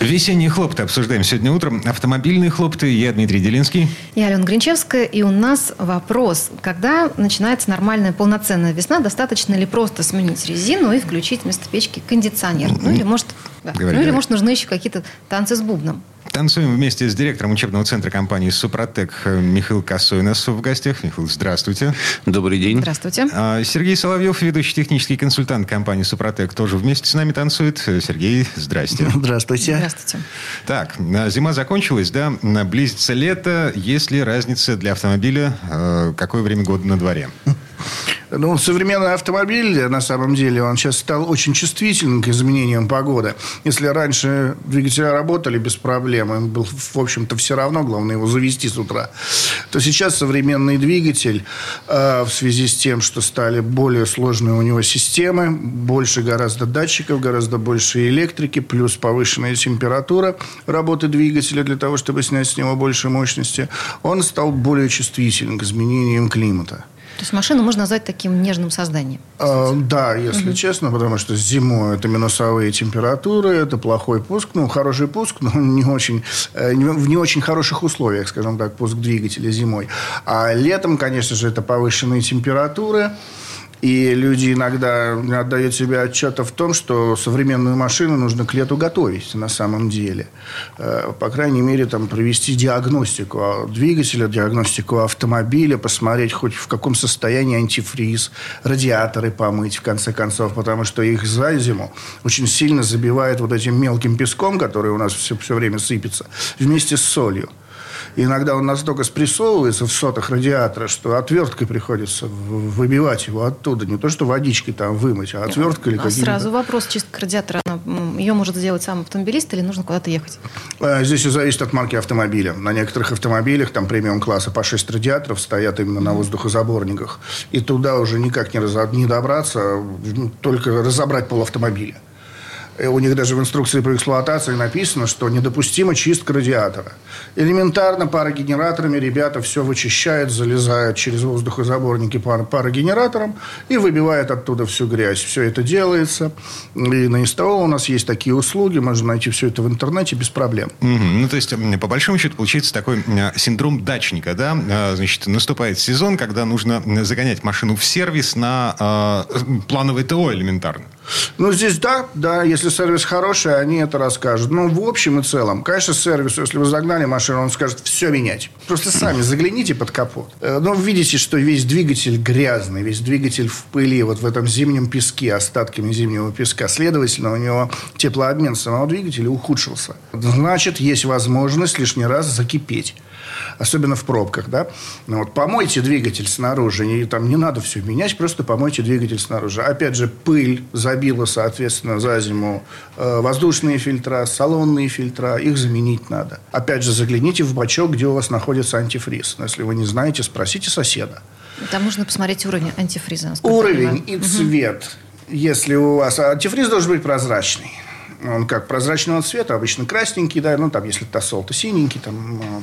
Весенние хлопоты обсуждаем сегодня утром. Автомобильные хлопоты. Я Дмитрий Делинский. Я Алена Гринчевская, и у нас вопрос. Когда начинается нормальная полноценная весна, достаточно ли просто сменить резину и включить вместо печки кондиционер? Ну или может, да. Говори, ну, или говори. может нужны еще какие-то танцы с бубном? Танцуем вместе с директором учебного центра компании «Супротек» Михаил Косой у нас в гостях. Михаил, здравствуйте. Добрый день. Здравствуйте. А, Сергей Соловьев, ведущий технический консультант компании «Супротек», тоже вместе с нами танцует. Сергей, здрасте. Здравствуйте. Здравствуйте. Так, а, зима закончилась, да? Близится лето. Есть ли разница для автомобиля? а, Какое время года на дворе? Ну, современный автомобиль, на самом деле, он сейчас стал очень чувствительным к изменениям погоды. Если раньше двигатели работали без проблем, им был, в общем-то, все равно, главное его завести с утра, то сейчас современный двигатель э, в связи с тем, что стали более сложные у него системы, больше гораздо датчиков, гораздо больше электрики, плюс повышенная температура работы двигателя для того, чтобы снять с него больше мощности, он стал более чувствителен к изменениям климата. То есть машину можно назвать таким нежным созданием. А, да, если честно, потому что зимой это минусовые температуры, это плохой пуск, ну, хороший пуск, но не очень, э, в не очень хороших условиях, скажем так, пуск двигателя зимой. А летом, конечно же, это повышенные температуры, и люди иногда не отдают себе отчета в том, что современную машину нужно к лету готовить на самом деле. Э, По крайней мере, там, провести диагностику двигателя, диагностику автомобиля, посмотреть хоть в каком состоянии антифриз, радиаторы помыть, в конце концов, потому что их за зиму очень сильно забивает вот этим мелким песком, который у нас все, все время сыпется, вместе с солью. И иногда он настолько спрессовывается в сотах радиатора, что отверткой приходится выбивать его оттуда. Не то, что водичкой там вымыть, а отверткой или А каким-то... сразу вопрос, чистка радиатора, она, ее может сделать сам автомобилист или нужно куда-то ехать? Э, Здесь все зависит от марки автомобиля. На некоторых автомобилях, там премиум-класса по 6 радиаторов стоят именно на воздухозаборниках. И туда уже никак не, разо- не добраться, ну, только разобрать пол автомобиля. Э, У них даже в инструкции по эксплуатации написано, что недопустима чистка радиатора. Элементарно парогенераторами ребята все вычищают, залезают через воздухозаборники пар- парогенератором и выбивают оттуда всю грязь. Все это делается. И на СТО у нас есть такие услуги. Можно найти все это в интернете без проблем. Мгм. Ну, то есть, по большому счету, получается такой синдром дачника, да? А, Значит, наступает сезон, когда нужно загонять машину в сервис на а, плановое ТО элементарно. Ну, здесь да, да, если сервис хороший, они это расскажут. Но в общем и целом, конечно, сервису, если вы загнали машину, он скажет все менять. Просто сами загляните под капот. Э, Но видите, что весь двигатель грязный, весь двигатель в пыли, вот в этом зимнем песке, остатками зимнего песка. Следовательно, у него теплообмен самого двигателя ухудшился. Значит, есть возможность лишний раз закипеть. Особенно в пробках, да. Ну, вот помойте двигатель снаружи, и там не надо все менять, просто помойте двигатель снаружи. Опять же, пыль забила, соответственно, за зиму э, воздушные фильтра, салонные фильтра, их заменить надо. Опять же, загляните в бачок, где у вас находится антифриз. Но если вы не знаете, спросите соседа. Там нужно посмотреть уровень антифриза. Уровень и цвет. Если у вас... Антифриз должен быть прозрачный. Он как прозрачного цвета, обычно красненький, да, ну там, если тосол, то синенький, там...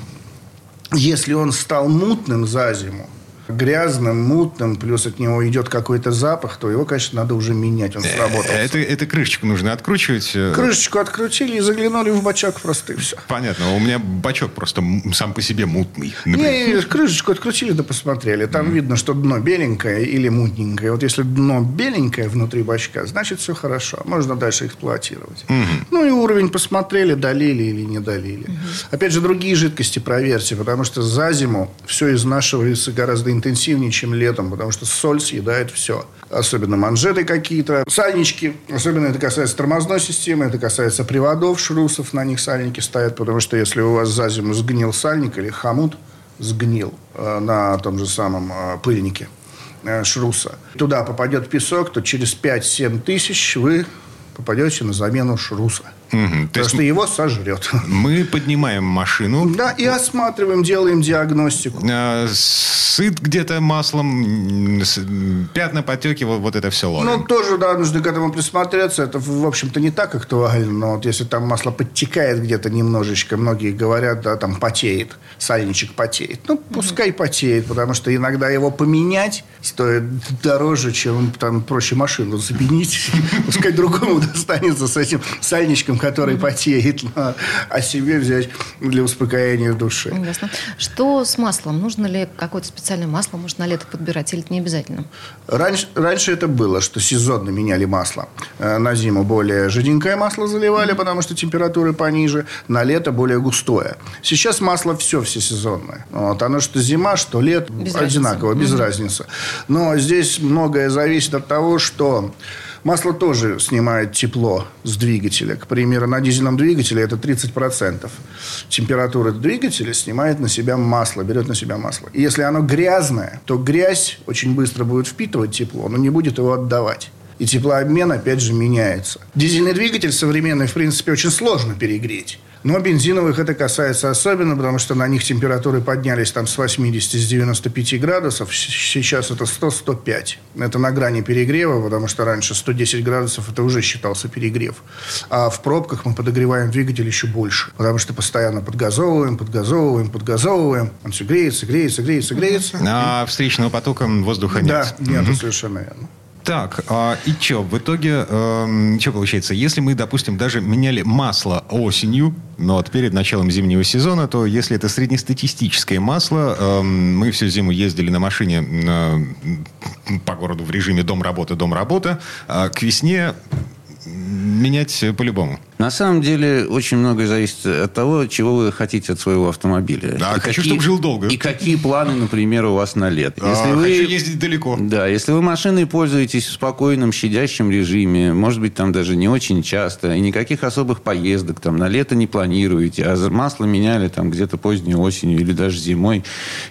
Если он стал мутным за зиму, грязным, мутным, плюс от него идет какой-то запах, то его, конечно, надо уже менять, он сработал. Это, это крышечку нужно откручивать. э, Крышечку открутили и заглянули в бачок просто и все. Понятно. У меня бачок просто сам по себе мутный. например. Не, крышечку открутили, да посмотрели. Там видно, что дно беленькое или мутненькое. Вот если дно беленькое внутри бачка, значит все хорошо. Можно дальше эксплуатировать. Ну и уровень посмотрели, долили или не долили. Опять же, другие жидкости проверьте, потому что за зиму все изнашивается гораздо интенсивнее, чем летом, потому что соль съедает все. Особенно манжеты какие-то, сальнички. Особенно это касается тормозной системы, это касается приводов, шрусов, на них сальники стоят, потому что если у вас за зиму сгнил сальник или хомут, сгнил э, на том же самом э, пыльнике э, шруса. Туда попадет песок, то через 5-7 тысяч вы попадете на замену шруса. То Потому есть что его сожрет. мы поднимаем машину, Да, и осматриваем, делаем диагностику. э, сыт где-то маслом, пятна, потеки, вот, вот это все ловим. Ну, тоже, да, нужно к этому присмотреться. Это, в общем-то, не так актуально. Но вот если там масло подтекает где-то немножечко, многие говорят, да, там потеет, сальничек потеет. Ну, пускай потеет, потому что иногда его поменять стоит дороже, чем там проще машину заменить. Пускай другому достанется с этим сальничком, который потеет, а себе взять для успокоения души. Ясно. Что с маслом? Нужно ли какое-то специальное масло, может, на лето подбирать, или это не обязательно? Раньше, раньше это было, что сезонно меняли масло. Э, На зиму более жиденькое масло заливали, потому что температуры пониже. На лето более густое. Сейчас масло все всесезонное. Вот. Оно что зима, что лет Без одинаково, без разницы. Но здесь многое зависит от того, что масло тоже снимает тепло с двигателя. К примеру, на дизельном двигателе это 30%. Температура двигателя снимает на себя масло, берет на себя масло. И если оно грязное, то грязь очень быстро будет впитывать тепло, но не будет его отдавать. И теплообмен, опять же, меняется. Дизельный двигатель современный, в принципе, очень сложно перегреть. Но бензиновых это касается особенно, потому что на них температуры поднялись там с 80, с 95 градусов. Сейчас это 100-105. Это на грани перегрева, потому что раньше 110 градусов это уже считался перегрев. А в пробках мы подогреваем двигатель еще больше. Потому что постоянно подгазовываем, подгазовываем, подгазовываем. Он все греется, греется, греется, греется. А встречного потока воздуха нет. Да, нет, совершенно верно. Так, а, и что, в итоге, что получается? Если мы, допустим, даже меняли масло осенью, но вот перед началом зимнего сезона, то если это среднестатистическое масло, эм, мы всю зиму ездили на машине э, по городу в режиме дом-работа, дом-работа, а к весне менять по-любому. На самом деле очень многое зависит от того, чего вы хотите от своего автомобиля. Да, И хочу, чтоб жил долго. И какие планы, например, у вас на лет. А, хочу ездить далеко. Да, если вы машиной пользуетесь в спокойном, щадящем режиме, может быть, там даже не очень часто, и никаких особых поездок там на лето не планируете, а масло меняли там где-то поздней осенью или даже зимой,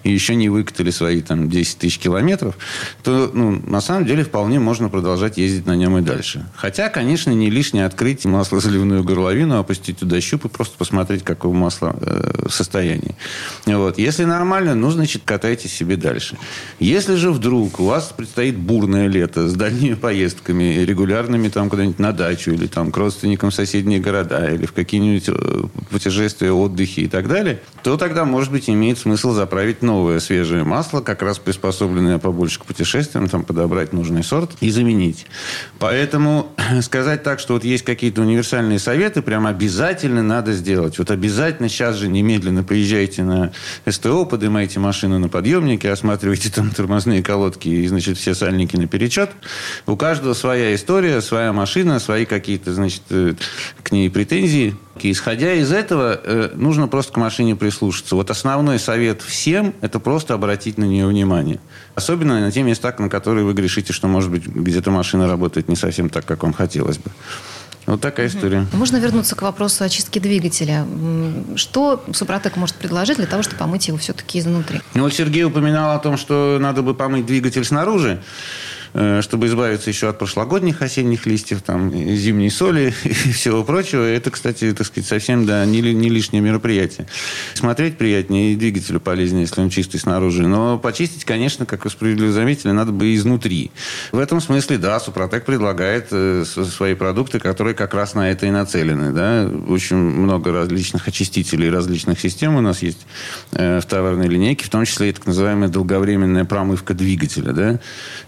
и еще не выкатали свои там 10 тысяч километров, то, ну, на самом деле, вполне можно продолжать ездить на нем и дальше. Хотя, конечно, не лишнее открыть маслозаливную горловину, опустить туда щуп и просто посмотреть, какое масло э, в состоянии. Вот. Если нормально, ну, значит, катайтесь себе дальше. Если же вдруг у вас предстоит бурное лето с дальними поездками, регулярными там куда-нибудь на дачу или там к родственникам в соседние города или в какие-нибудь э, путешествия, отдыхи и так далее, то тогда, может быть, имеет смысл заправить новое свежее масло, как раз приспособленное побольше к путешествиям, там подобрать нужный сорт и заменить. Поэтому сказать так, что вот есть какие-то универсальные советы, прям обязательно надо сделать. Вот обязательно сейчас же немедленно приезжайте на СТО, поднимайте машину на подъемнике, осматривайте там тормозные колодки и, значит, все сальники наперечет. У каждого своя история, своя машина, свои какие-то, значит, э, к ней претензии. И исходя из этого, э, нужно просто к машине прислушаться. Вот основной совет всем – это просто обратить на нее внимание. Особенно на те места, на которые вы грешите, что, может быть, где-то машина работает не совсем так, как вам хотелось бы. Вот такая история. Можно вернуться к вопросу очистки двигателя. Что Супротек может предложить для того, чтобы помыть его все-таки изнутри? Ну, вот Сергей упоминал о том, что надо бы помыть двигатель снаружи, чтобы избавиться еще от прошлогодних осенних листьев, там, зимней соли и всего прочего. Это, кстати, так сказать, совсем да, не, не лишнее мероприятие. Смотреть приятнее и двигателю полезнее, если он чистый снаружи. Но почистить, конечно, как вы справедливо заметили, надо бы изнутри. В этом смысле, да, Супротек предлагает э, свои продукты, которые как раз на это и нацелены. Да? Очень много различных очистителей различных систем у нас есть э, в товарной линейке, в том числе и так называемая долговременная промывка двигателя. Да?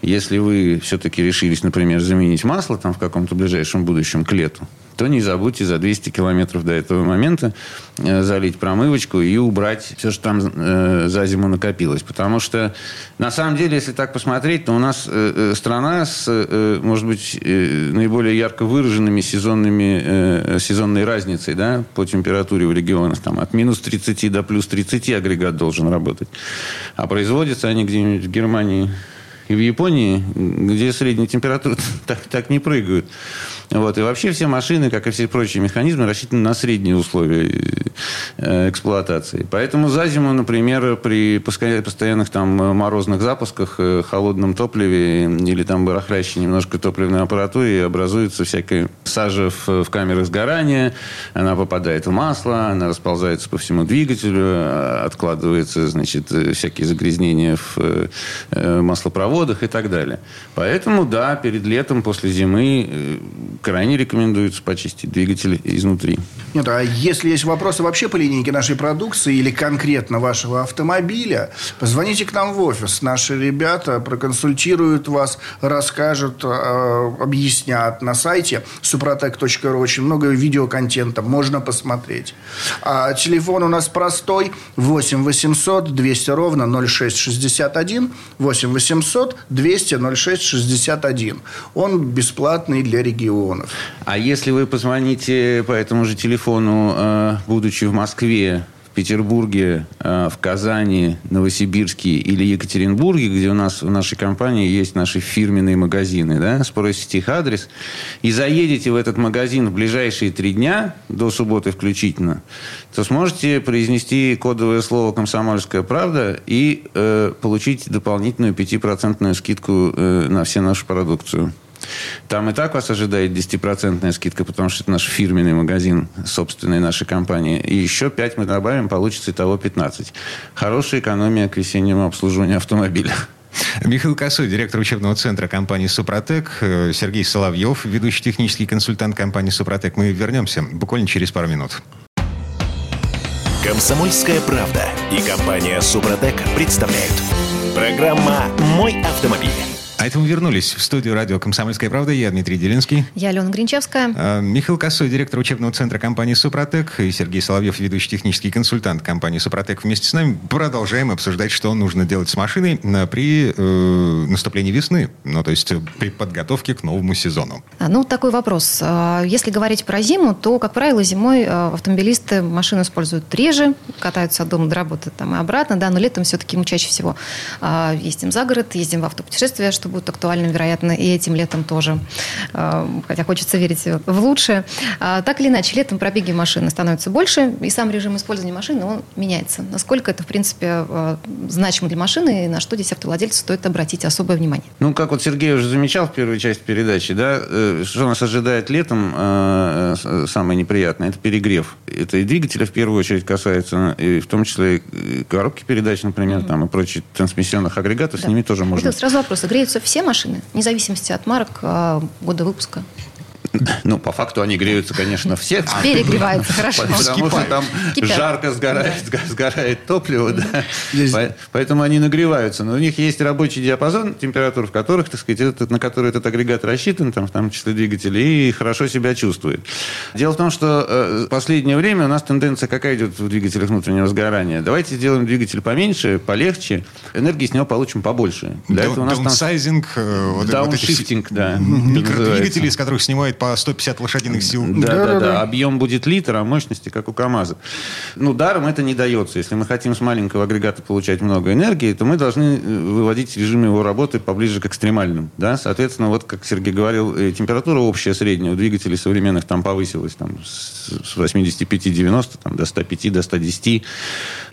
Если вы все-таки решились, например, заменить масло там в каком-то ближайшем будущем к лету, то не забудьте за 200 километров до этого момента э, залить промывочку и убрать все, что там э, за зиму накопилось. Потому что, на самом деле, если так посмотреть, то у нас э, э, страна с, э, может быть, э, наиболее ярко выраженными сезонными, э, сезонной разницей да, по температуре в регионах. Там, от минус 30 до плюс 30 агрегат должен работать. А производятся они где-нибудь в Германии и в Японии, где средние температуры так, так не прыгают. Вот. И вообще все машины, как и все прочие механизмы, рассчитаны на средние условия э, эксплуатации. Поэтому за зиму, например, при постоянных там морозных запусках, э, холодном топливе или там барахлящей немножко топливной аппаратуре образуется всякая сажа в, в камерах сгорания, она попадает в масло, она расползается по всему двигателю, откладывается, значит, всякие загрязнения в маслопроводах и так далее. Поэтому, да, перед летом, после зимы крайне рекомендуется почистить двигатель изнутри. Нет, а если есть вопросы вообще по линейке нашей продукции или конкретно вашего автомобиля, позвоните к нам в офис. Наши ребята проконсультируют вас, расскажут, э, объяснят. На сайте suprotec.ru очень много видеоконтента, можно посмотреть. А телефон у нас простой 8 800 200 ровно 0661 8 800 200 0661. Он бесплатный для регионов. А если вы позвоните по этому же телефону, э, будучи в Москве, в Петербурге, э, в Казани, Новосибирске или Екатеринбурге, где у нас в нашей компании есть наши фирменные магазины, да, спросите их адрес, и заедете в этот магазин в ближайшие три дня, до субботы включительно, то сможете произнести кодовое слово «Комсомольская правда» и э, получить дополнительную 5% скидку э, на всю нашу продукцию. Там и так вас ожидает 10% скидка, потому что это наш фирменный магазин собственной нашей компании. И еще 5 мы добавим, получится итого 15. Хорошая экономия к весеннему обслуживанию автомобиля. Михаил Косой, директор учебного центра компании «Супротек», э, Сергей Соловьев, ведущий технический консультант компании «Супротек». Мы вернемся буквально через пару минут. Комсомольская правда и компания «Супротек» представляют. Программа «Мой автомобиль». А это мы вернулись в студию радио «Комсомольская правда». Я Дмитрий Делинский. Я Алена Гринчевская. А, Михаил Косой, директор учебного центра компании «Супротек». И Сергей Соловьев, ведущий технический консультант компании «Супротек». Вместе с нами продолжаем обсуждать, что нужно делать с машиной а, при э, наступлении весны. Ну, то есть э, при подготовке к новому сезону. А, ну, такой вопрос. Если говорить про зиму, то, как правило, зимой автомобилисты машину используют реже, катаются от дома до работы там, и обратно, да, но летом все-таки мы чаще всего ездим за город, ездим в автопутешествия, чтобы будут актуальны, вероятно, и этим летом тоже. А, хотя хочется верить в лучшее. А, так или иначе, летом пробеги машины становятся больше, и сам режим использования машины, он меняется. Насколько это, в принципе, а, значимо для машины, и на что здесь автовладельцу стоит обратить особое внимание? Ну, как вот Сергей уже замечал в первой части передачи, да, э, что нас ожидает летом, э, самое неприятное, это перегрев. Это и двигателя в первую очередь касается, и в том числе и коробки передач, например, mm-hmm. там, и прочие трансмиссионных агрегатов, да. с ними тоже можно. Это сразу вопрос. Греются все машины, вне зависимости от марок, а, года выпуска? Ну, по факту они греются, конечно, все. Перегреваются, хорошо. Потому что там жарко сгорает, сгорает топливо, да. Поэтому они нагреваются. Но у них есть рабочий диапазон температур, в которых, так сказать, на который этот агрегат рассчитан, там, в том числе двигатель, и хорошо себя чувствует. Дело в том, что э, в последнее время у нас тенденция какая идет в двигателях внутреннего сгорания? Давайте сделаем двигатель поменьше, полегче, энергии с него получим побольше. Для этого у нас даунсайзинг, там... дауншифтинг, вот да. Микродвигатели, из которых снимают по 150 лошадиных сил. Да, да, да, да. Объем будет литр, а мощности, как у КАМАЗа. Ну, даром это не дается. Если мы хотим с маленького агрегата получать много энергии, то мы должны э, выводить режим его работы поближе к экстремальным. Да? Соответственно, вот как Сергей говорил, э, температура общая средняя у двигателей современных там повысилась там, с 85-90 там, до 105, до 110. И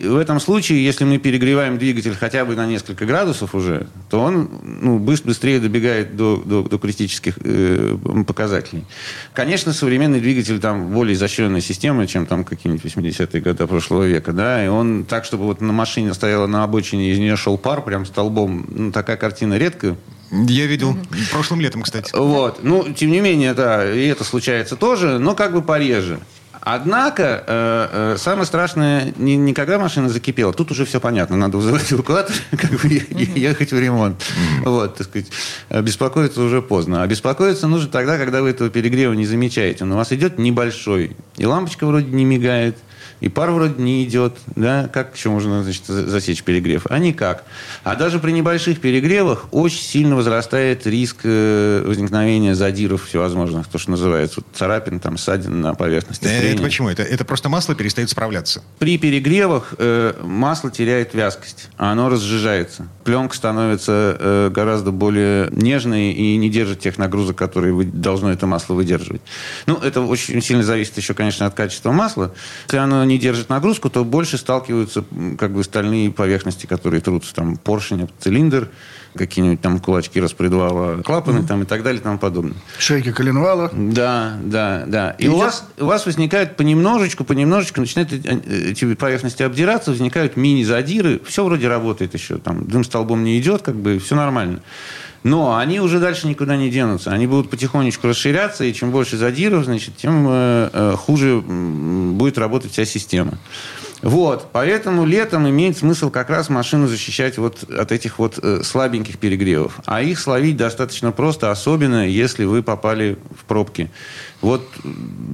в этом случае, если мы перегреваем двигатель хотя бы на несколько градусов уже, то он ну, быстрее добегает до, до, до критических э, показателей изощренней. Конечно, современный двигатель там более изощренная система, чем там какие-нибудь 80-е годы прошлого века, да, и он так, чтобы вот на машине стояла на обочине, из нее шел пар прям столбом, ну, такая картина редко я видел. Прошлым летом, кстати. Вот. Ну, тем не менее, да, и это случается тоже, но как бы пореже. Однако, э, э, самое страшное не, не когда машина закипела. Тут уже все понятно. Надо вызывать эвакуатор, как бы ехать в ремонт. Вот, так сказать. Беспокоиться уже поздно. А беспокоиться нужно тогда, когда вы этого перегрева не замечаете. Он у вас идет небольшой. И лампочка вроде не мигает и пар вроде не идет. Да? Как еще можно значит, засечь перегрев? А никак. А даже при небольших перегревах очень сильно возрастает риск э, возникновения задиров всевозможных, то, что называется вот, царапин, там, ссадин на поверхности. Э, это почему? Это, это просто масло перестает справляться? При перегревах э, масло теряет вязкость, а оно разжижается. Пленка становится э, гораздо более нежной и не держит тех нагрузок, которые вы, должно это масло выдерживать. Ну, это очень сильно зависит еще, конечно, от качества масла. Если оно не держит нагрузку, то больше сталкиваются как бы стальные поверхности, которые трутся. Там поршень, цилиндр, какие-нибудь там кулачки распредвала, клапаны mm-hmm. там и так далее и тому подобное. Шейки коленвала. Да, да, да. И, и у вас, у вас возникает понемножечку, понемножечку начинают эти поверхности обдираться, возникают мини-задиры. Все вроде работает еще. Там дым столбом не идет, как бы все нормально. Но они уже дальше никуда не денутся. Они будут потихонечку расширяться, и чем больше задиров, значит, тем э, э, хуже будет работать вся система. Вот, поэтому летом имеет смысл как раз машину защищать вот от этих вот э, слабеньких перегревов. А их словить достаточно просто, особенно если вы попали в пробки. Вот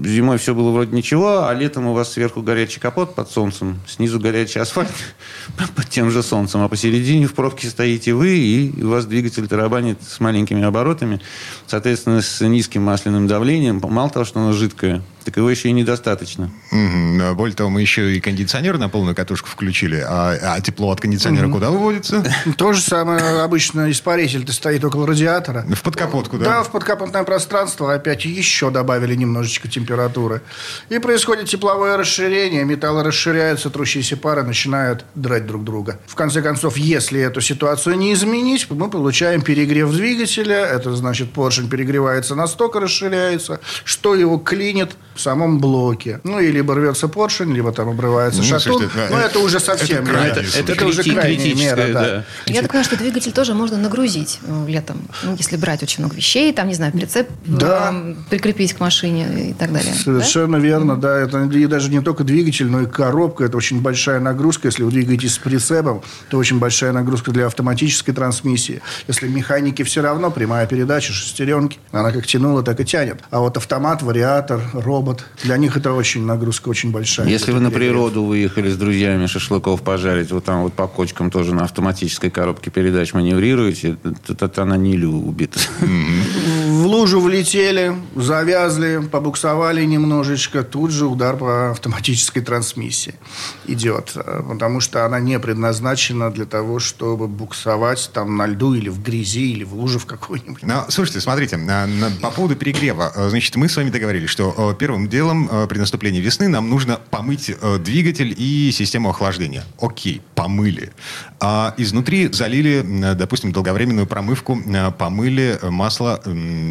зимой все было вроде ничего, а летом у вас сверху горячий капот под солнцем, снизу горячий асфальт под тем же солнцем, а посередине в пробке стоите вы, и у вас двигатель тарабанит с маленькими оборотами, соответственно, с низким масляным давлением. Мало того, что оно жидкое, так его еще и недостаточно. Угу. Более того, мы еще и кондиционер на полную катушку включили. А, а тепло от кондиционера угу. куда выводится? То же самое обычно испаритель-то стоит около радиатора. В подкапотку, да? Да, в подкапотное пространство опять еще добавили немножечко температуры. И происходит тепловое расширение, металлы расширяются, трущиеся пары начинают драть друг друга. В конце концов, если эту ситуацию не изменить, мы получаем перегрев двигателя. Это значит, поршень перегревается настолько, расширяется, что его клинит в самом блоке. Ну, и либо рвется поршень, либо там обрывается ну, шатун. Слушайте, Но это, это уже совсем... Это, это, это, это уже крайняя мера, да. да. Я так понимаю, что двигатель тоже можно нагрузить ну, летом. Ну, если брать очень много вещей, там, не знаю, прицеп да. э, прикрепить к машине и так далее. Совершенно да? верно, да. Это и даже не только двигатель, но и коробка. Это очень большая нагрузка. Если вы двигаетесь с прицепом, то очень большая нагрузка для автоматической трансмиссии. Если механики все равно, прямая передача, шестеренки, она как тянула, так и тянет. А вот автомат, вариатор, робот. Для них это очень нагрузка очень большая. Если вы на природу выехали с друзьями шашлыков пожарить, вот там вот по кочкам тоже на автоматической коробке передач маневрируете, то, то она не любит. В лужу влетели, завязли, побуксовали немножечко, тут же удар по автоматической трансмиссии идет. Потому что она не предназначена для того, чтобы буксовать там на льду или в грязи, или в луже в какой-нибудь. Ну, слушайте, смотрите, по поводу перегрева. Значит, мы с вами договорились, что первым первым делом э, при наступлении весны нам нужно помыть э, двигатель и систему охлаждения. Окей, помыли. А изнутри залили, допустим, долговременную промывку, э, помыли масло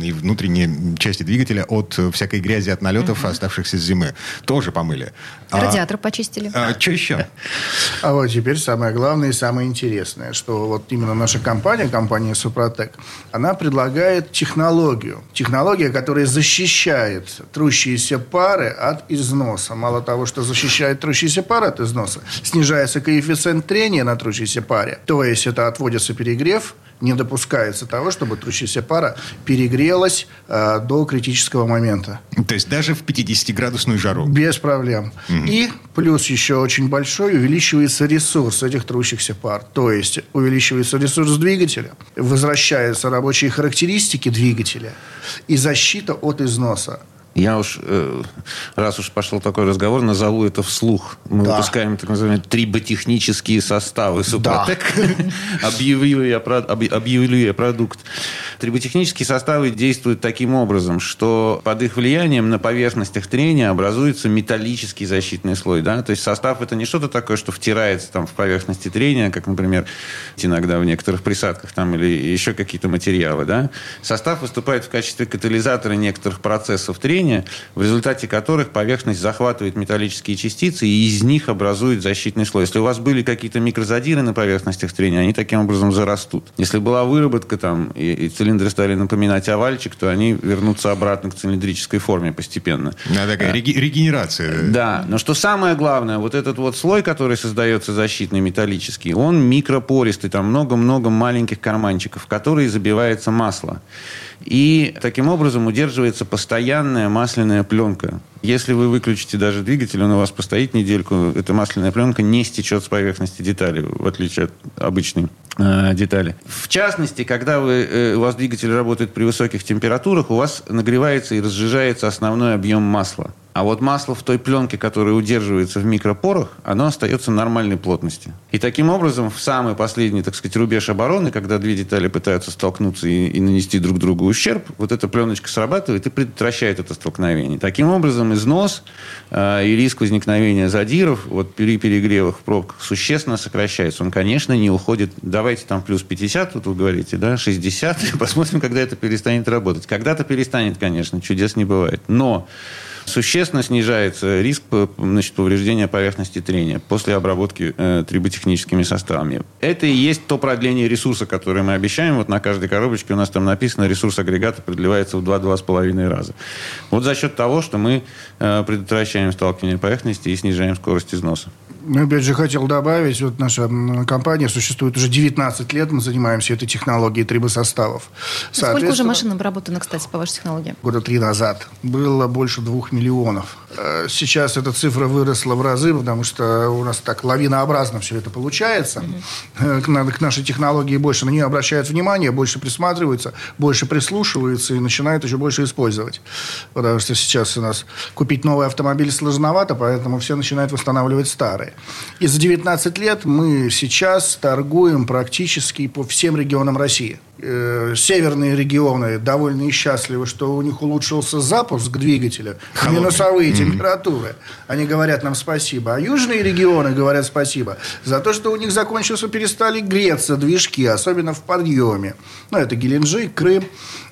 и внутренние части двигателя от всякой грязи, от налетов, угу. оставшихся с зимы. Тоже помыли. А Радиатор а, почистили. А, что еще? А вот теперь самое главное и самое интересное, что вот именно наша компания, компания Супротек, она предлагает технологию. Технология, которая защищает трущиеся трущиеся пары от износа. Мало того, что защищает трущиеся пары от износа, снижается коэффициент трения на трущейся паре. То есть это отводится перегрев, не допускается того, чтобы трущаяся пара перегрелась э, до критического момента. То есть даже в 50-градусную жару? Без проблем. Угу. И плюс еще очень большой увеличивается ресурс этих трущихся пар. То есть увеличивается ресурс двигателя, возвращаются рабочие характеристики двигателя и защита от износа. Я уж, э, раз уж пошел такой разговор, назову это вслух. Мы да. выпускаем так называемые триботехнические составы Супротек. Да. объявлю, я, объявлю я продукт. Триботехнические составы действуют таким образом, что под их влиянием на поверхностях трения образуется металлический защитный слой. Да? То есть состав это не что-то такое, что втирается там, в поверхности трения, как, например, иногда в некоторых присадках там, или еще какие-то материалы. Да? Состав выступает в качестве катализатора некоторых процессов трения, движения, в результате которых поверхность захватывает металлические частицы и из них образует защитный слой. Если у вас были какие-то микрозадиры на поверхностях трения, они таким образом зарастут. Если была выработка там, и, и цилиндры стали напоминать овальчик, то они вернутся обратно к цилиндрической форме постепенно. Да, такая реги- регенерация. Да, но что самое главное, вот этот вот слой, который создается защитный металлический, он микропористый, там много-много маленьких карманчиков, в которые забивается масло. И таким образом удерживается постоянная масляная пленка. Если вы выключите даже двигатель, он у вас постоит недельку, эта масляная пленка не стечет с поверхности детали, в отличие от обычной э, детали. В частности, когда вы, э, у вас двигатель работает при высоких температурах, у вас нагревается и разжижается основной объем масла. А вот масло в той пленке, которая удерживается в микропорах, оно остается нормальной плотности. И таким образом, в самый последний, так сказать, рубеж обороны, когда две детали пытаются столкнуться и, и нанести друг другу ущерб, вот эта пленочка срабатывает и предотвращает это столкновение. Таким образом, износ э, и риск возникновения задиров вот при перегревах в пробках существенно сокращается. Он, конечно, не уходит, давайте там плюс 50, вот вы говорите, да, 60, посмотрим, когда это перестанет работать. Когда-то перестанет, конечно, чудес не бывает. Но существенно снижается риск значит, повреждения поверхности трения после обработки э, триботехническими составами. Это и есть то продление ресурса, которое мы обещаем. Вот на каждой коробочке у нас там написано, ресурс агрегата продлевается в 2-2,5 раза. Вот за счет того, что мы э, предотвращаем сталкивание поверхности и снижаем скорость износа. Ну, опять же, хотел добавить, вот наша компания существует уже 19 лет, мы занимаемся этой технологией трибосоставов. Сколько уже машин обработано, кстати, по вашей технологии? Года три назад было больше двух миллионов. Э, сейчас эта цифра выросла в разы, потому что у нас так лавинообразно все это получается. Mm-hmm. К нашей технологии больше на нее обращают внимание, больше присматриваются, больше прислушиваются и начинают еще больше использовать. Потому что сейчас у нас купить новый автомобиль сложновато, поэтому все начинают восстанавливать старые. И за 19 лет мы сейчас торгуем практически по всем регионам России. Э, северные регионы довольны и счастливы, что у них улучшился запуск двигателя, Холодный. минусовые mm-hmm. температуры. Они говорят нам спасибо. А южные регионы говорят спасибо за то, что у них закончился, перестали греться движки, особенно в подъеме. Ну, это Геленджик, Крым.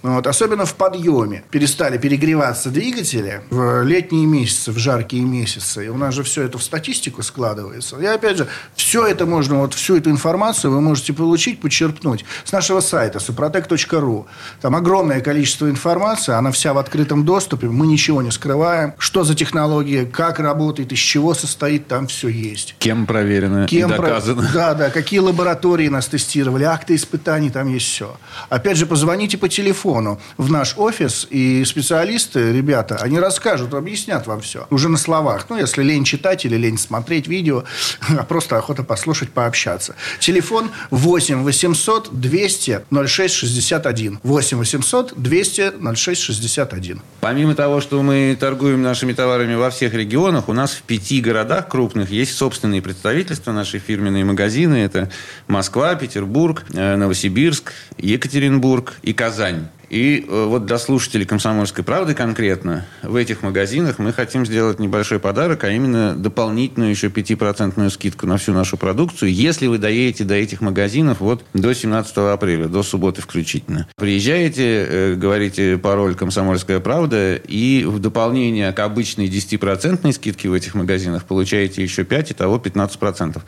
Вот, особенно в подъеме. Перестали перегреваться двигатели в летние месяцы, в жаркие месяцы. И у нас же все это в статистику складывается. И опять же, все это можно, вот всю эту информацию вы можете получить, почерпнуть с нашего сайта suprotec.ru. Там огромное количество информации, она вся в открытом доступе, мы ничего не скрываем. Что за технология, как работает, из чего состоит, там все есть. Кем проверено Кем и доказано. Про... Да, да, какие лаборатории нас тестировали, акты испытаний, там есть все. Опять же, позвоните по телефону в наш офис, и специалисты, ребята, они расскажут, объяснят вам все. Уже на словах. Ну, если лень читать или лень смотреть видео, а просто охота послушать, пообщаться. Телефон 8 800 200 0661. 8 800 200 0661. Помимо того, что мы торгуем нашими товарами во всех регионах, у нас в пяти городах крупных есть собственные представительства, наши фирменные магазины. Это Москва, Петербург, э, Новосибирск, Екатеринбург и Казань. И э, вот для слушателей «Комсомольской правды» конкретно в этих магазинах мы хотим сделать небольшой подарок, а именно дополнительную еще 5% скидку на всю нашу продукцию, если вы доедете до этих магазинов вот до 17 апреля, до субботы включительно. Приезжаете, э, говорите пароль «Комсомольская правда», и в дополнение к обычной 10% скидке в этих магазинах получаете еще 5, и того 15%.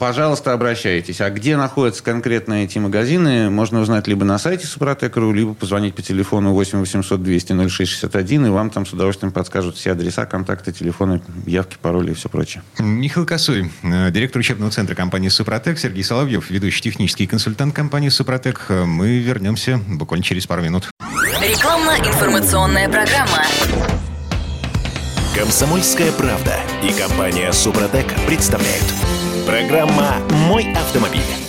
Пожалуйста, обращайтесь. А где находятся конкретно эти магазины, можно узнать либо на сайте Супротек.ру, либо позвонить позвонить по телефону 8 800 200 0661, и вам там с удовольствием подскажут все адреса, контакты, телефоны, явки, пароли и все прочее. Михаил Косой, э, директор учебного центра компании «Супротек», Сергей Соловьев, ведущий технический консультант компании «Супротек». Мы вернемся буквально через пару минут. Рекламно-информационная программа. Комсомольская правда и компания «Супротек» представляют. Программа «Мой автомобиль».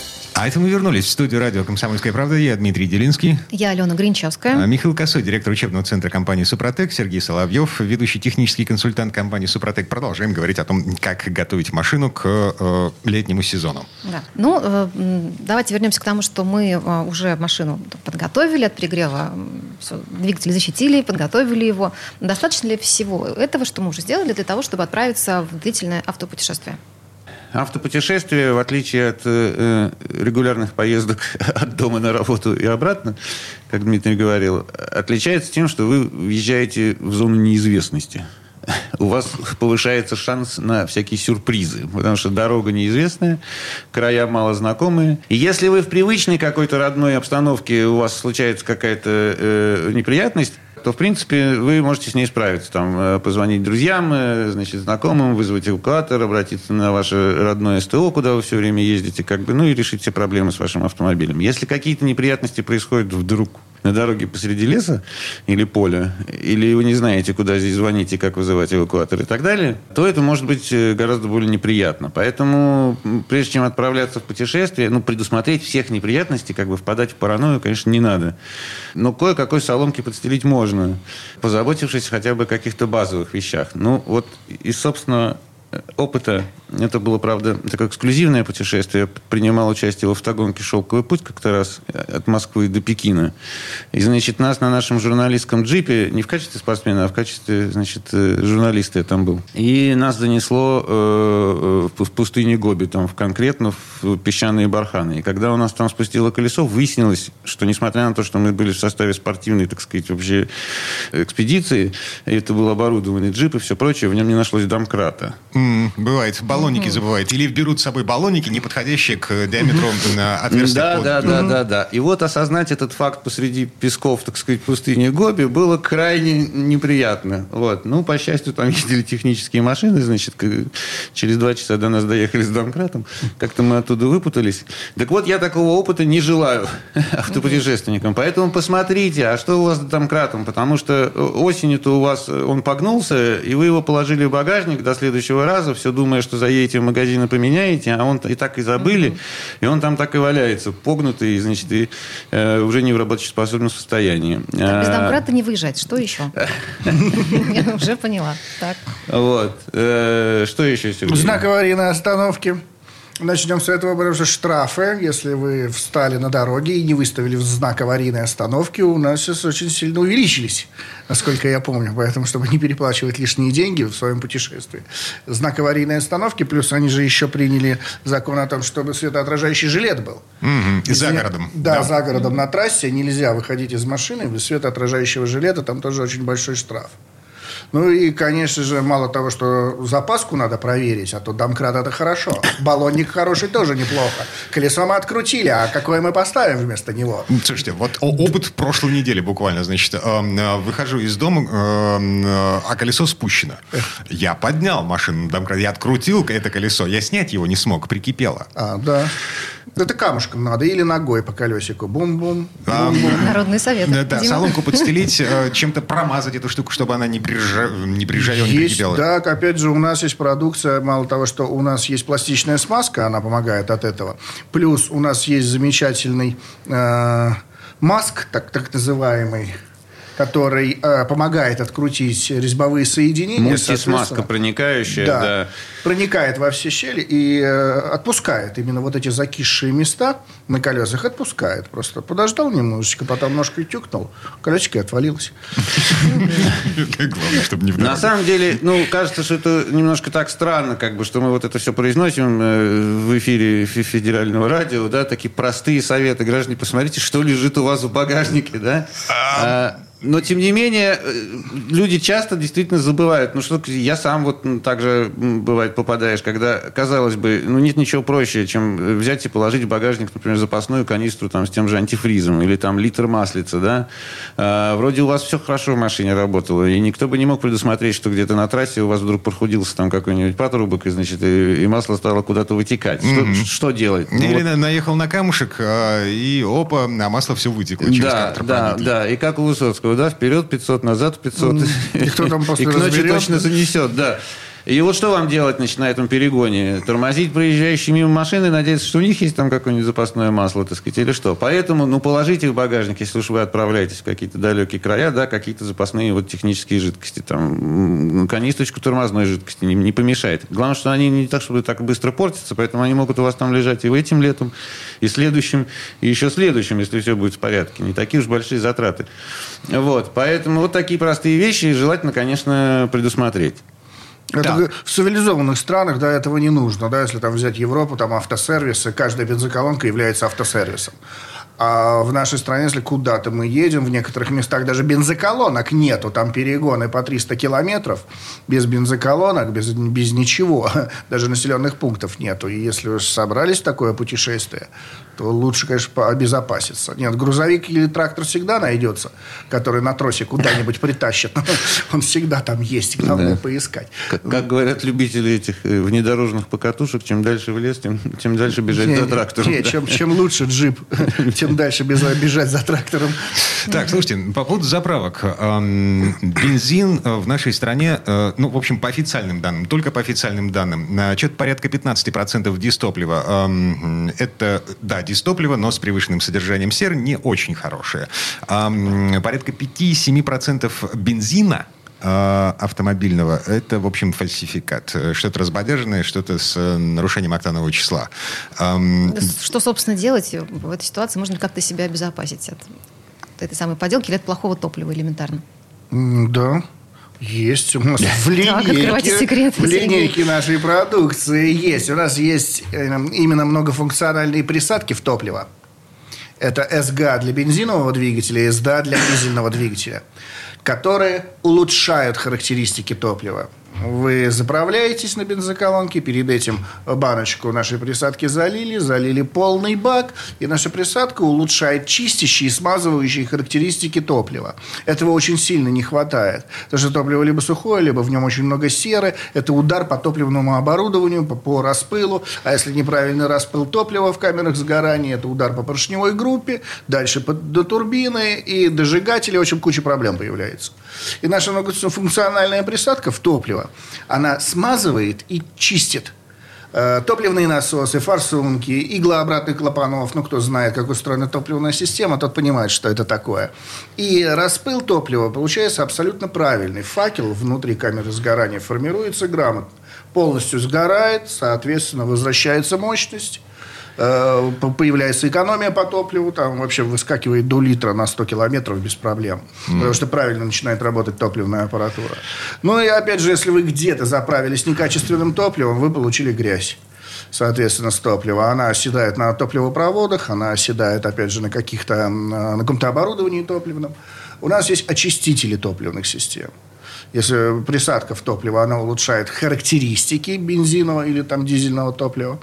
А это мы вернулись в студию радио «Комсомольская правда». Я Дмитрий Делинский. Я Алена Гринчевская. А Михаил Косой, директор учебного центра компании «Супротек». Сергей Соловьев, ведущий технический консультант компании «Супротек». Продолжаем говорить о том, как готовить машину к э, летнему сезону. Да. Ну, э, давайте вернемся к тому, что мы э, уже машину подготовили от перегрева. Все, двигатель защитили, подготовили его. Достаточно ли всего этого, что мы уже сделали для того, чтобы отправиться в длительное автопутешествие? Автопутешествие, в отличие от э, э регулярных поездок от дома на работу и обратно, как Дмитрий говорил, отличается тем, что вы въезжаете в зону неизвестности. у вас повышается шанс на всякие сюрпризы. Потому что дорога неизвестная, края мало знакомые. И если вы в привычной какой-то родной обстановке, у вас случается какая-то э, неприятность, то, в принципе, вы можете с ней справиться. Там, э, позвонить друзьям, э, значит, знакомым, вызвать эвакуатор, обратиться на ваше родное СТО, куда вы все время ездите, как бы, ну и решить все проблемы с вашим автомобилем. Если какие-то неприятности происходят вдруг на дороге посреди леса или поля, или вы не знаете, куда здесь звонить и как вызывать эвакуатор и так далее, то это может быть э, гораздо более неприятно. Поэтому, прежде чем отправляться в путешествие, ну, предусмотреть всех неприятностей, как бы впадать в паранойю, конечно, не надо. Но кое-какой соломки подстелить можно, позаботившись хотя бы о каких-то базовых вещах. Ну, вот и, собственно, опыта. Это было, правда, такое эксклюзивное путешествие. Я принимал участие в автогонке «Шелковый путь» как-то раз от Москвы до Пекина. И, значит, нас на нашем журналистском джипе, не в качестве спортсмена, а в качестве, значит, э, журналиста я там был. И нас занесло э, в пустыне Гоби, там, в, конкретно в песчаные барханы. И когда у нас там спустило колесо, выяснилось, что, несмотря на то, что мы были в составе спортивной, так сказать, вообще экспедиции, это был оборудованный джип и все прочее, в нем не нашлось домкрата. Бывает, баллоники забывают. Или берут с собой баллоники, не подходящие к диаметру э, отверстия. Да, под- да, да, да, да. И вот осознать этот факт посреди песков, так сказать, пустыни Гоби было крайне неприятно. Вот. Ну, по счастью, там ездили технические машины, значит, через два часа до нас доехали с домкратом. Как-то мы оттуда выпутались. Так вот, я такого опыта не желаю автопутешественникам. Поэтому посмотрите, а что у вас с домкратом? Потому что осенью-то у вас он погнулся, и вы его положили в багажник до следующего раза, все думая, что заедете в магазин и поменяете, а он и так и забыли, и он там так и валяется, погнутый, значит, и э, уже не в работоспособном состоянии. Так, без А, домкрата не выезжать. Что еще? Я уже поняла. Так. Вот. Э, Что еще, Сергей? Знак аварийной остановки. Начнем с этого, потому что штрафы, если вы встали на дороге и не выставили знак аварийной остановки, у нас сейчас очень сильно увеличились, насколько я помню. Поэтому, чтобы не переплачивать лишние деньги в своем путешествии. Знак аварийной остановки, плюс они же еще приняли закон о том, чтобы светоотражающий жилет был. Мгм. И за Если- городом. Да, за городом на трассе нельзя выходить из машины без светоотражающего жилета, там тоже очень большой штраф. Ну и, конечно же, мало того, что запаску надо проверить, а то домкрат это хорошо. Баллонник хороший тоже неплохо. Колесо мы открутили, а какое мы поставим вместо него? Слушайте, вот опыт прошлой недели буквально, значит, эм, э, выхожу из дома, эм, э, а колесо спущено. Я поднял машину на домкрат, я открутил это колесо, я снять его не смог, прикипело. А, да. Это камушком надо или ногой по колесику. Бум-бум. А, Народный совет. Да, да, соломку подстелить, э, чем-то промазать эту штуку, чтобы она не, прижа... не прижавела, не Есть, прикипела. да, опять же, у нас есть продукция, мало того, что у нас есть пластичная смазка, она помогает от этого. Плюс у нас есть замечательный э, маск, так, так называемый, который э, помогает открутить резьбовые соединения. Мультисмазка проникающая, Да. да. Проникает во все щели и э, отпускает именно вот эти закисшие места на колесах. Отпускает просто. Подождал немножечко, потом ножкой тюкнул, колесико отвалилось. Главное, чтобы не в На самом деле, ну, кажется, что это немножко так странно, как бы, что мы вот это все произносим э, в эфире фе- федерального радио, да, такие простые советы. Граждане, посмотрите, что лежит у вас в багажнике, да. Но, тем не менее, э, люди часто действительно забывают. Ну, что я сам вот м, также, м, бывает, попадаешь, когда, казалось бы, ну, нет ничего проще, чем взять и положить в багажник, например, запасную канистру там, с тем же антифризом или там литр маслица, да. А, вроде у вас все хорошо в машине работало, и никто бы не мог предусмотреть, что где-то на трассе у вас вдруг прохудился там какой-нибудь патрубок, и, значит, и, и масло стало куда-то вытекать. Что, что делать? Ну, Или вот- на- наехал на камушек, а, и опа, а масло все вытекло через да, да, да. И как у Высоцкого, да, вперед 500, назад 500. И кто там после И к ночи разберет? точно занесет, да. И вот что вам делать, значит, на этом перегоне? Тормозить проезжающие мимо машины, надеяться, что у них есть там какое-нибудь запасное масло, так сказать, или что? Поэтому, ну, положите в багажник, если уж вы отправляетесь в какие-то далекие края, да, какие-то запасные вот технические жидкости, там, м, канистрочку тормозной жидкости не, не помешает. Главное, что они не так, чтобы так быстро портятся, поэтому они могут у вас там лежать и в этим летом, и следующим, и еще следующим, если все будет в порядке. Не такие уж большие затраты. Вот, поэтому вот такие простые вещи желательно, конечно, предусмотреть. Это г- в цивилизованных странах да, этого не нужно. Да, если там взять Европу, там автосервисы, каждая бензоколонка является автосервисом. А в нашей стране, если куда-то мы едем, в некоторых местах даже бензоколонок нету. Там перегоны по 300 километров. Без бензоколонок, без, без ничего. Даже населенных пунктов нету. И если уж собрались в такое путешествие, то лучше, конечно, обезопаситься. Нет, грузовик или трактор всегда найдется, который на тросе куда-нибудь притащит. Он всегда там есть. Главное Да. поискать. Как, как говорят любители этих э, внедорожных покатушек, чем дальше в лес, тем, тем дальше бежать Не, за трактором. не, Да. чем, чем лучше джип, тем дальше бежать за трактором. Так, слушайте, по поводу заправок. Бензин э, в нашей стране, э, ну, в общем, по официальным данным, только по официальным данным, что-то порядка 15% дистоплива. Это, да, дистопливо, но с превышенным содержанием серы не очень хорошее. Порядка 5-7% бензина э, автомобильного, это, в общем, фальсификат. Что-то разбодяженное, что-то с э, нарушением октанового числа. Что, собственно, делать в этой ситуации? Можно ли как-то себя обезопасить от этой самой подделки или от плохого топлива элементарно? Да. Есть. У нас в линейке, в линейке нашей продукции есть. У нас есть э, именно многофункциональные присадки в топливо. Это СГА для бензинового двигателя и СДА для дизельного двигателя, которые улучшают характеристики топлива. Вы заправляетесь на бензоколонке, перед этим баночку нашей присадки залили, залили полный бак, и наша присадка улучшает чистящие и смазывающие характеристики топлива. Этого очень сильно не хватает. Потому что топливо либо сухое, либо в нем очень много серы. Это удар по топливному оборудованию, по, по распылу. А если неправильный распыл топлива в камерах сгорания, это удар по поршневой группе, дальше по, до турбины и дожигателя. В общем, куча проблем появляется. И наша многофункциональная присадка в топливо, она смазывает и чистит э, топливные насосы, форсунки, иглообратных клапанов. Ну, кто знает, как устроена топливная система, тот понимает, что это такое. И распыл топлива получается абсолютно правильный. Факел внутри камеры сгорания формируется грамотно. Полностью сгорает, соответственно, возвращается мощность. Э, по- Появляется экономия по топливу, там вообще выскакивает до литра на 100 километров без проблем. Потому что правильно начинает работать топливная аппаратура. Ну и опять же, если вы где-то заправились некачественным топливом, вы получили грязь соответственно, с топлива. Она оседает на топливопроводах, она оседает, опять же, на каких-то, м, на каком-то оборудовании топливном. У нас есть очистители топливных систем. Если присадка в топливо, она улучшает характеристики бензинового или там дизельного топлива,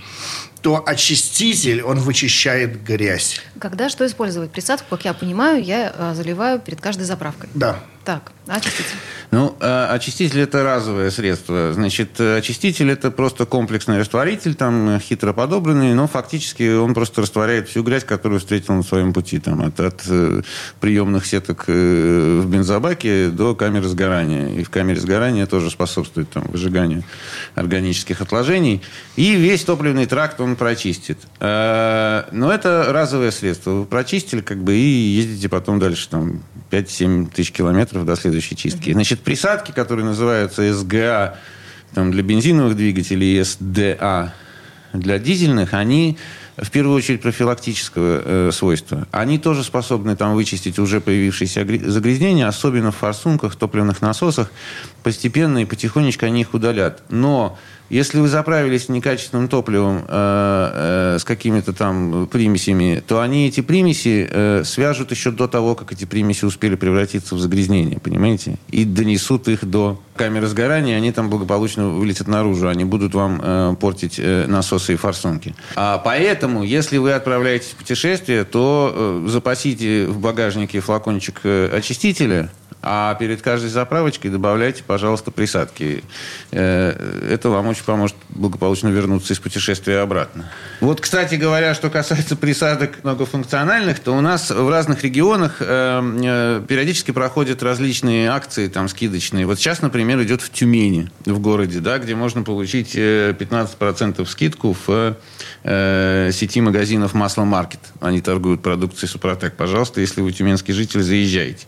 то очиститель, он вычищает грязь. Когда что использовать? Присадку, как я понимаю, я э, заливаю перед каждой заправкой. Да. Так, а очиститель? Ну, э, очиститель это разовое средство. Значит, э, очиститель это просто комплексный растворитель, там э, хитро подобранный, но фактически он просто растворяет всю грязь, которую встретил на своем пути, там, от, от э, приемных сеток в бензобаке до камеры сгорания. И в камере сгорания тоже способствует там, выжиганию органических отложений. И весь топливный тракт он прочистит. Э, Но это разовое средство. Вы прочистили, как бы, и ездите потом дальше, там, 5-7 тысяч километров до следующей чистки. Значит, присадки, которые называются СГА там, для бензиновых двигателей СДА для дизельных, они в первую очередь профилактического э, свойства. Они тоже способны там вычистить уже появившиеся загрязнения, особенно в форсунках, топливных насосах. Постепенно и потихонечку они их удалят. Но если вы заправились некачественным топливом э, э, с какими-то там примесями, то они эти примеси э, свяжут еще до того, как эти примеси успели превратиться в загрязнение, понимаете? И донесут их до камеры сгорания, они там благополучно вылетят наружу, они будут вам э, портить э, насосы и форсунки. А поэтому, если вы отправляетесь в путешествие, то э, запасите в багажнике флакончик э, очистителя, а перед каждой заправочкой добавляйте, пожалуйста, присадки. Э, Это вам очень поможет благополучно вернуться из путешествия обратно. Вот, кстати говоря, что касается присадок многофункциональных, то у нас в разных регионах э, э, периодически проходят различные акции там скидочные. Вот сейчас, например, идет в Тюмени, в городе, да, где можно получить э, 15% скидку в э, сети магазинов Масло Маркет. Они торгуют продукцией Супротек. Пожалуйста, если вы тюменский житель, заезжайте.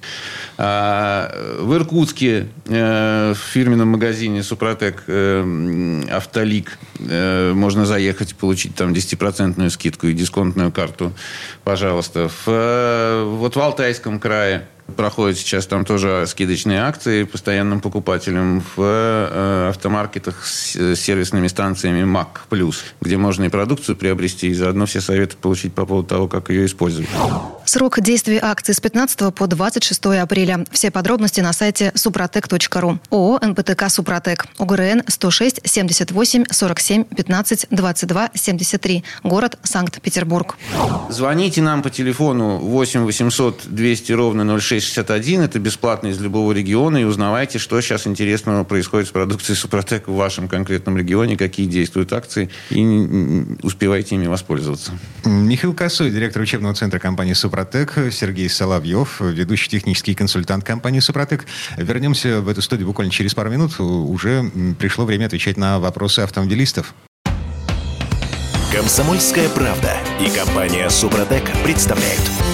А, в Иркутске э, в фирменном магазине Супротек э, Автолик э, можно заехать и получить там 10% скидку и дисконтную карту. Пожалуйста. В, э, вот в Алтайском крае Проходят сейчас там тоже скидочные акции постоянным покупателям в э, автомаркетах с э, сервисными станциями Mac+, где можно и продукцию приобрести, и заодно все советы получить по поводу того, как ее использовать. Срок действия акции с 15 по 26 апреля. Все подробности на сайте suprotec.ru. ООО «НПТК Супротек». УГРН 106 78 47 15 22 73. Город Санкт-Петербург. Звоните нам по телефону 8 800 200 ровно 0661. Это бесплатно из любого региона. И узнавайте, что сейчас интересного происходит с продукцией Супротек в вашем конкретном регионе, какие действуют акции. И успевайте ими воспользоваться. Михаил Косой, директор учебного центра компании «Супротек», Сергей Соловьев, ведущий технический консультант компании «Супротек». Вернемся в эту студию буквально через пару минут. Уже пришло время отвечать на вопросы автомобилистов. Комсомольская правда и компания «Супротек» представляют.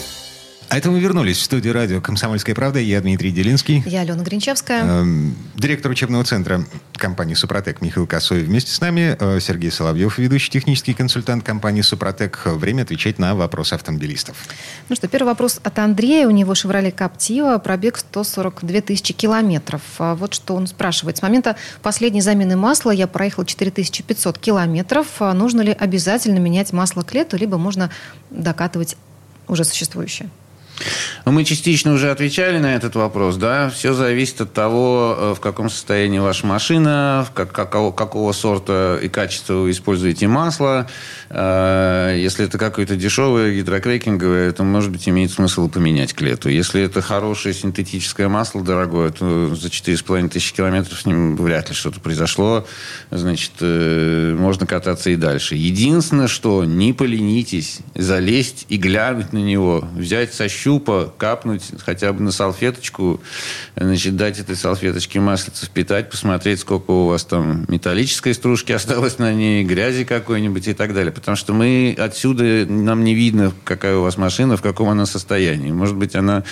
А это мы вернулись в студию радио «Комсомольская правда». Я Дмитрий Делинский. Я Алена Гринчевская. Эм, директор учебного центра компании «Супротек» Михаил Косой вместе с нами. Э, Сергей Соловьев, ведущий технический консультант компании «Супротек». Время отвечать на вопросы автомобилистов. Ну что, первый вопрос от Андрея. У него «Шевроле Каптива», пробег 142 тысячи километров. А вот что он спрашивает. С момента последней замены масла я проехал 4500 километров. А нужно ли обязательно менять масло к лету, либо можно докатывать уже существующее? Мы частично уже отвечали на этот вопрос, да. Все зависит от того, э, в каком состоянии ваша машина, как, какого, какого сорта и качества вы используете масло. Э, если это какое-то дешевое гидрокрекинговое, то, может быть, имеет смысл поменять к. Если это хорошее синтетическое масло дорогое, то за 4,5 тысячи километров с ним вряд ли что-то произошло. Значит, э, можно кататься и дальше. Единственное, что не поленитесь залезть и глянуть на него, взять со щупа капнуть хотя бы на салфеточку, значит, дать этой салфеточке маслица впитать, посмотреть, сколько у вас там металлической стружки осталось на ней, грязи какой-нибудь и так далее. Потому что мы отсюда, нам не видно, какая у вас машина, в каком она состоянии. Может быть, она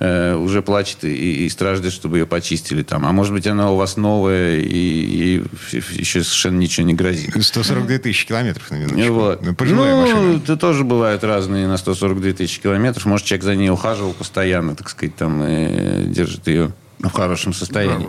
э, уже плачет и, и страждет, чтобы ее почистили там. А может быть, она у вас новая и, и еще совершенно ничего не грозит. 142 тысячи километров, на минуточку. Вот. Ну, пожилая ну, машина. это тоже бывают разные на 142 тысячи километров. Может, человек за ней ухаживал постоянно, так сказать, там, и держит ее в хорошем состоянии.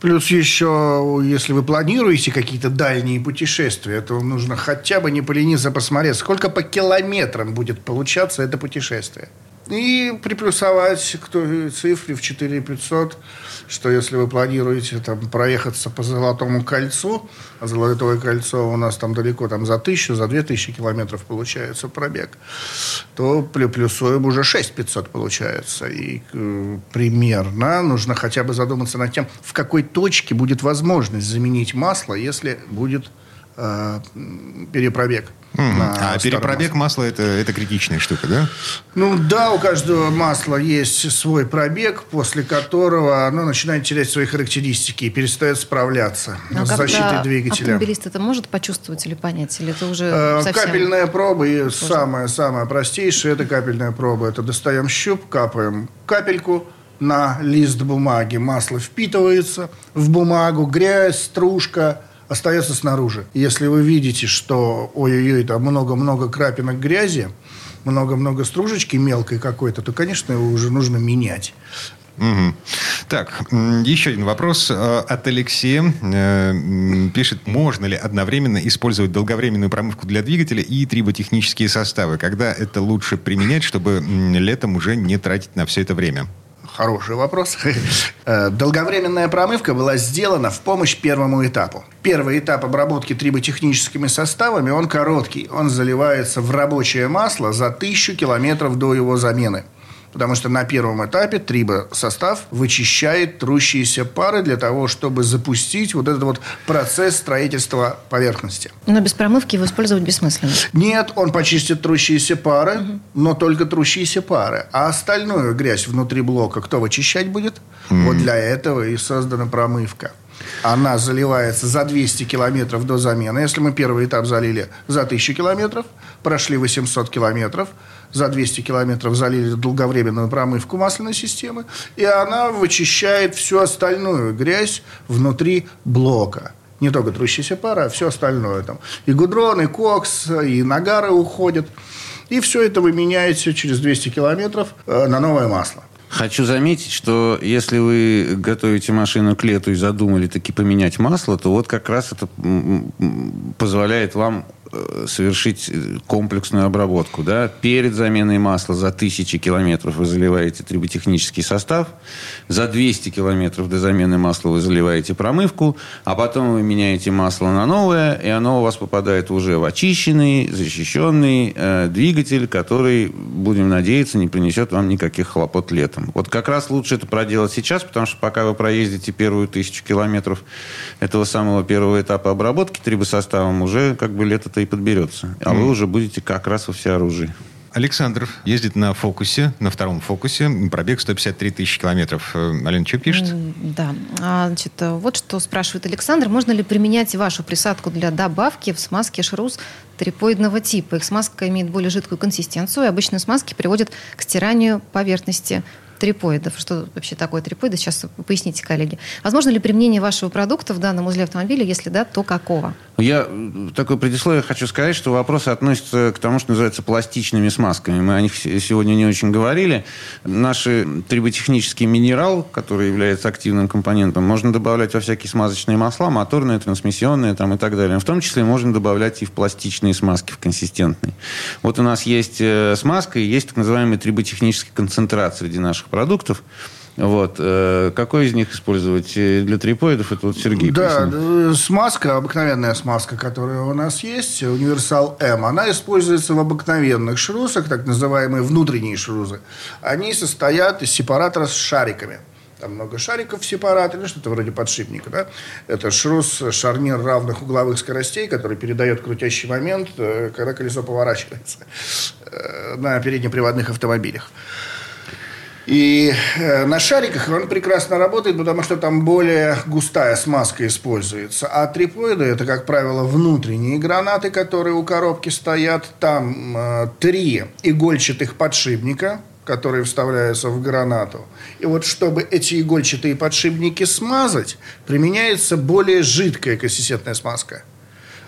Плюс еще, если вы планируете какие-то дальние путешествия, то нужно хотя бы не полениться посмотреть, сколько по километрам будет получаться это путешествие. И приплюсовать к той цифре в 4500, что если вы планируете там, проехаться по Золотому кольцу, а Золотое кольцо у нас там далеко, там за тысячу, за две тысячи километров получается пробег, то плюсуем уже 6500 получается. И э, примерно нужно хотя бы задуматься над тем, в какой точке будет возможность заменить масло, если будет э, перепробег. На А перепробег масла это, это критичная штука, да? Ну да, у каждого масла есть свой пробег, после которого оно начинает терять свои характеристики и перестает справляться А с защитой двигателя. Автомобилист это может почувствовать или понять? Или это уже Э, совсем... Капельная проба и самая-самая простейшая это капельная проба. Это достаем щуп, капаем капельку на лист бумаги. Масло впитывается в бумагу, грязь, стружка остается снаружи. Если вы видите, что ой-ой-ой, там много-много крапинок грязи, много-много стружечки мелкой какой-то, то, конечно, его уже нужно менять. Мгм. Так, еще один вопрос э, от Алексея. Э, Пишет, можно ли одновременно использовать долговременную промывку для двигателя и триботехнические составы? Когда это лучше применять, чтобы летом уже не тратить на все это время? Хороший вопрос. Э, Долговременная промывка была сделана в помощь первому этапу. Первый этап обработки триботехническими составами, он короткий. Он заливается в рабочее масло за тысячу километров до его замены. Потому что на первом этапе трибосостав вычищает трущиеся пары для того, чтобы запустить вот этот вот процесс строительства поверхности. Но без промывки его использовать бессмысленно. Нет, он почистит трущиеся пары, но только трущиеся пары. А остальную грязь внутри блока кто вычищать будет? Вот для этого и создана промывка. Она заливается за 200 километров до замены. Если мы первый этап залили за 1000 километров, прошли 800 километров, за 200 километров залили долговременную промывку масляной системы, и она вычищает всю остальную грязь внутри блока. Не только трущиеся пары, а все остальное. Там. И гудрон, и кокс, и нагары уходят. И все это вы меняете через 200 километров э, на новое масло. Хочу заметить, что если вы готовите машину к лету и задумали таки поменять масло, то вот как раз это позволяет вам совершить э, комплексную обработку. Да? Перед заменой масла за тысячи километров вы заливаете триботехнический состав, за 200 километров до замены масла вы заливаете промывку, а потом вы меняете масло на новое, и оно у вас попадает уже в очищенный, защищенный э, двигатель, который, будем надеяться, не принесет вам никаких хлопот летом. Вот как раз лучше это проделать сейчас, потому что пока вы проездите первую тысячу километров этого самого первого этапа обработки трибосоставом, уже как бы лето-то и подберется. А mm. вы уже будете как раз во всеоружии. Александр ездит на фокусе, на втором фокусе, пробег 153 тысячи километров. Э, Алена, что пишет? Да, а, значит, вот что спрашивает Александр. Можно ли применять вашу присадку для добавки в смазке шрус трипоидного типа? Их смазка имеет более жидкую консистенцию, и обычные смазки приводят к стиранию поверхности трипоидов. Что вообще такое трипоиды? Сейчас поясните, коллеги. Возможно ли применение вашего продукта в данном узле автомобиля? Если да, то какого? Я такое предисловие хочу сказать, что вопросы относятся к тому, что называется пластичными смазками. Мы о них сегодня не очень говорили. Наш триботехнический минерал, который является активным компонентом, можно добавлять во всякие смазочные масла, моторные, трансмиссионные там, и так далее. В том числе можно добавлять и в пластичные смазки, в консистентные. Вот у нас есть э, смазка и есть так называемый триботехнический концентрат среди наших продуктов. Вот. Э, какой из них использовать для трипоидов? Это вот Сергей Да, пояснил. Э, смазка, обыкновенная смазка, которая у нас есть, универсал М, она используется в обыкновенных шрусах, так называемые внутренние шрузы. Они состоят из сепаратора с шариками. Там много шариков в сепараторе, ну, что-то вроде подшипника. Да? Это шрус, шарнир равных угловых скоростей, который передает крутящий момент, э, когда колесо поворачивается на переднеприводных автомобилях. И э, на шариках он прекрасно работает, потому что там более густая смазка используется. А трипоиды – это, как правило, внутренние гранаты, которые у коробки стоят. Там э, три игольчатых подшипника, которые вставляются в гранату. И вот чтобы эти игольчатые подшипники смазать, применяется более жидкая консистентная смазка –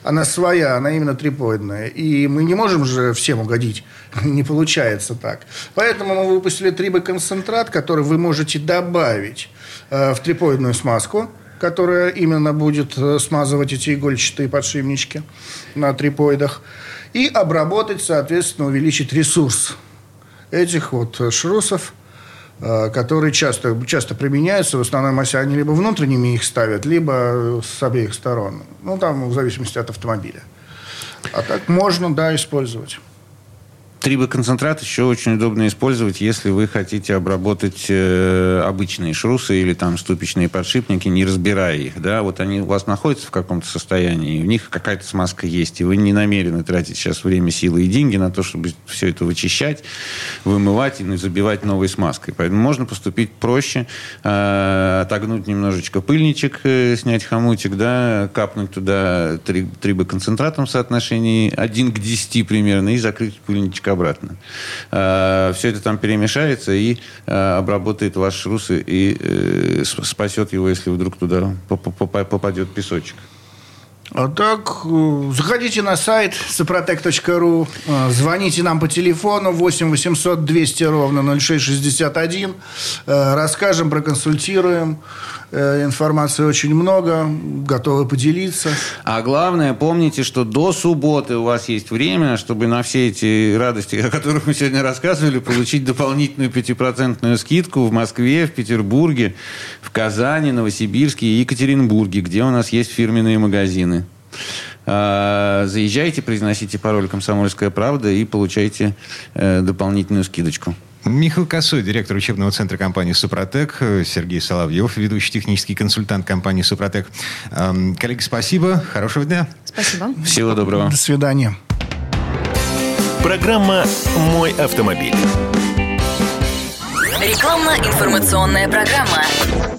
она своя, она именно трипоидная. И мы не можем же всем угодить. не получается так. Поэтому мы выпустили трибоконцентрат, который вы можете добавить э, в трипоидную смазку, которая именно будет э, смазывать эти игольчатые подшипнички на трипоидах. И обработать, соответственно, увеличить ресурс этих вот шрусов – Э, которые часто, часто применяются. В основном если они либо внутренними их ставят, либо с обеих сторон. Ну, там в зависимости от автомобиля. А так можно, да, использовать. Трибоконцентрат еще очень удобно использовать, если вы хотите обработать э, обычные шрусы или там ступичные подшипники, не разбирая их. Да? Вот они у вас находятся в каком-то состоянии, и у них какая-то смазка есть, и вы не намерены тратить сейчас время, силы и деньги на то, чтобы все это вычищать, вымывать и забивать новой смазкой. Поэтому можно поступить проще, э, отогнуть немножечко пыльничек, э, снять хомутик, да, капнуть туда три, трибоконцентратом в соотношении 1 к 10 примерно и закрыть пыльничек обратно. А, Все это там перемешается и а, обработает ваш шрус и э, спасет его, если вдруг туда попадет песочек. А так, э, заходите на сайт сопротек.ру, э, звоните нам по телефону 8 800 200 ровно 0661, расскажем, проконсультируем. Э, информации очень много, готовы поделиться. А главное, помните, что до субботы у вас есть время, чтобы на все эти радости, о которых мы сегодня рассказывали, получить дополнительную пятипроцентную скидку в Москве, в Петербурге, в Казани, Новосибирске и Екатеринбурге, где у нас есть фирменные магазины. А, заезжайте, произносите пароль «Комсомольская правда» и получайте э, дополнительную скидочку. Михаил Косой, директор учебного центра компании «Супротек», Сергей Соловьев, ведущий технический консультант компании «Супротек». Эм, коллеги, спасибо, хорошего дня. Спасибо. Всего доброго. До свидания. Программа «Мой автомобиль». Рекламно-информационная программа.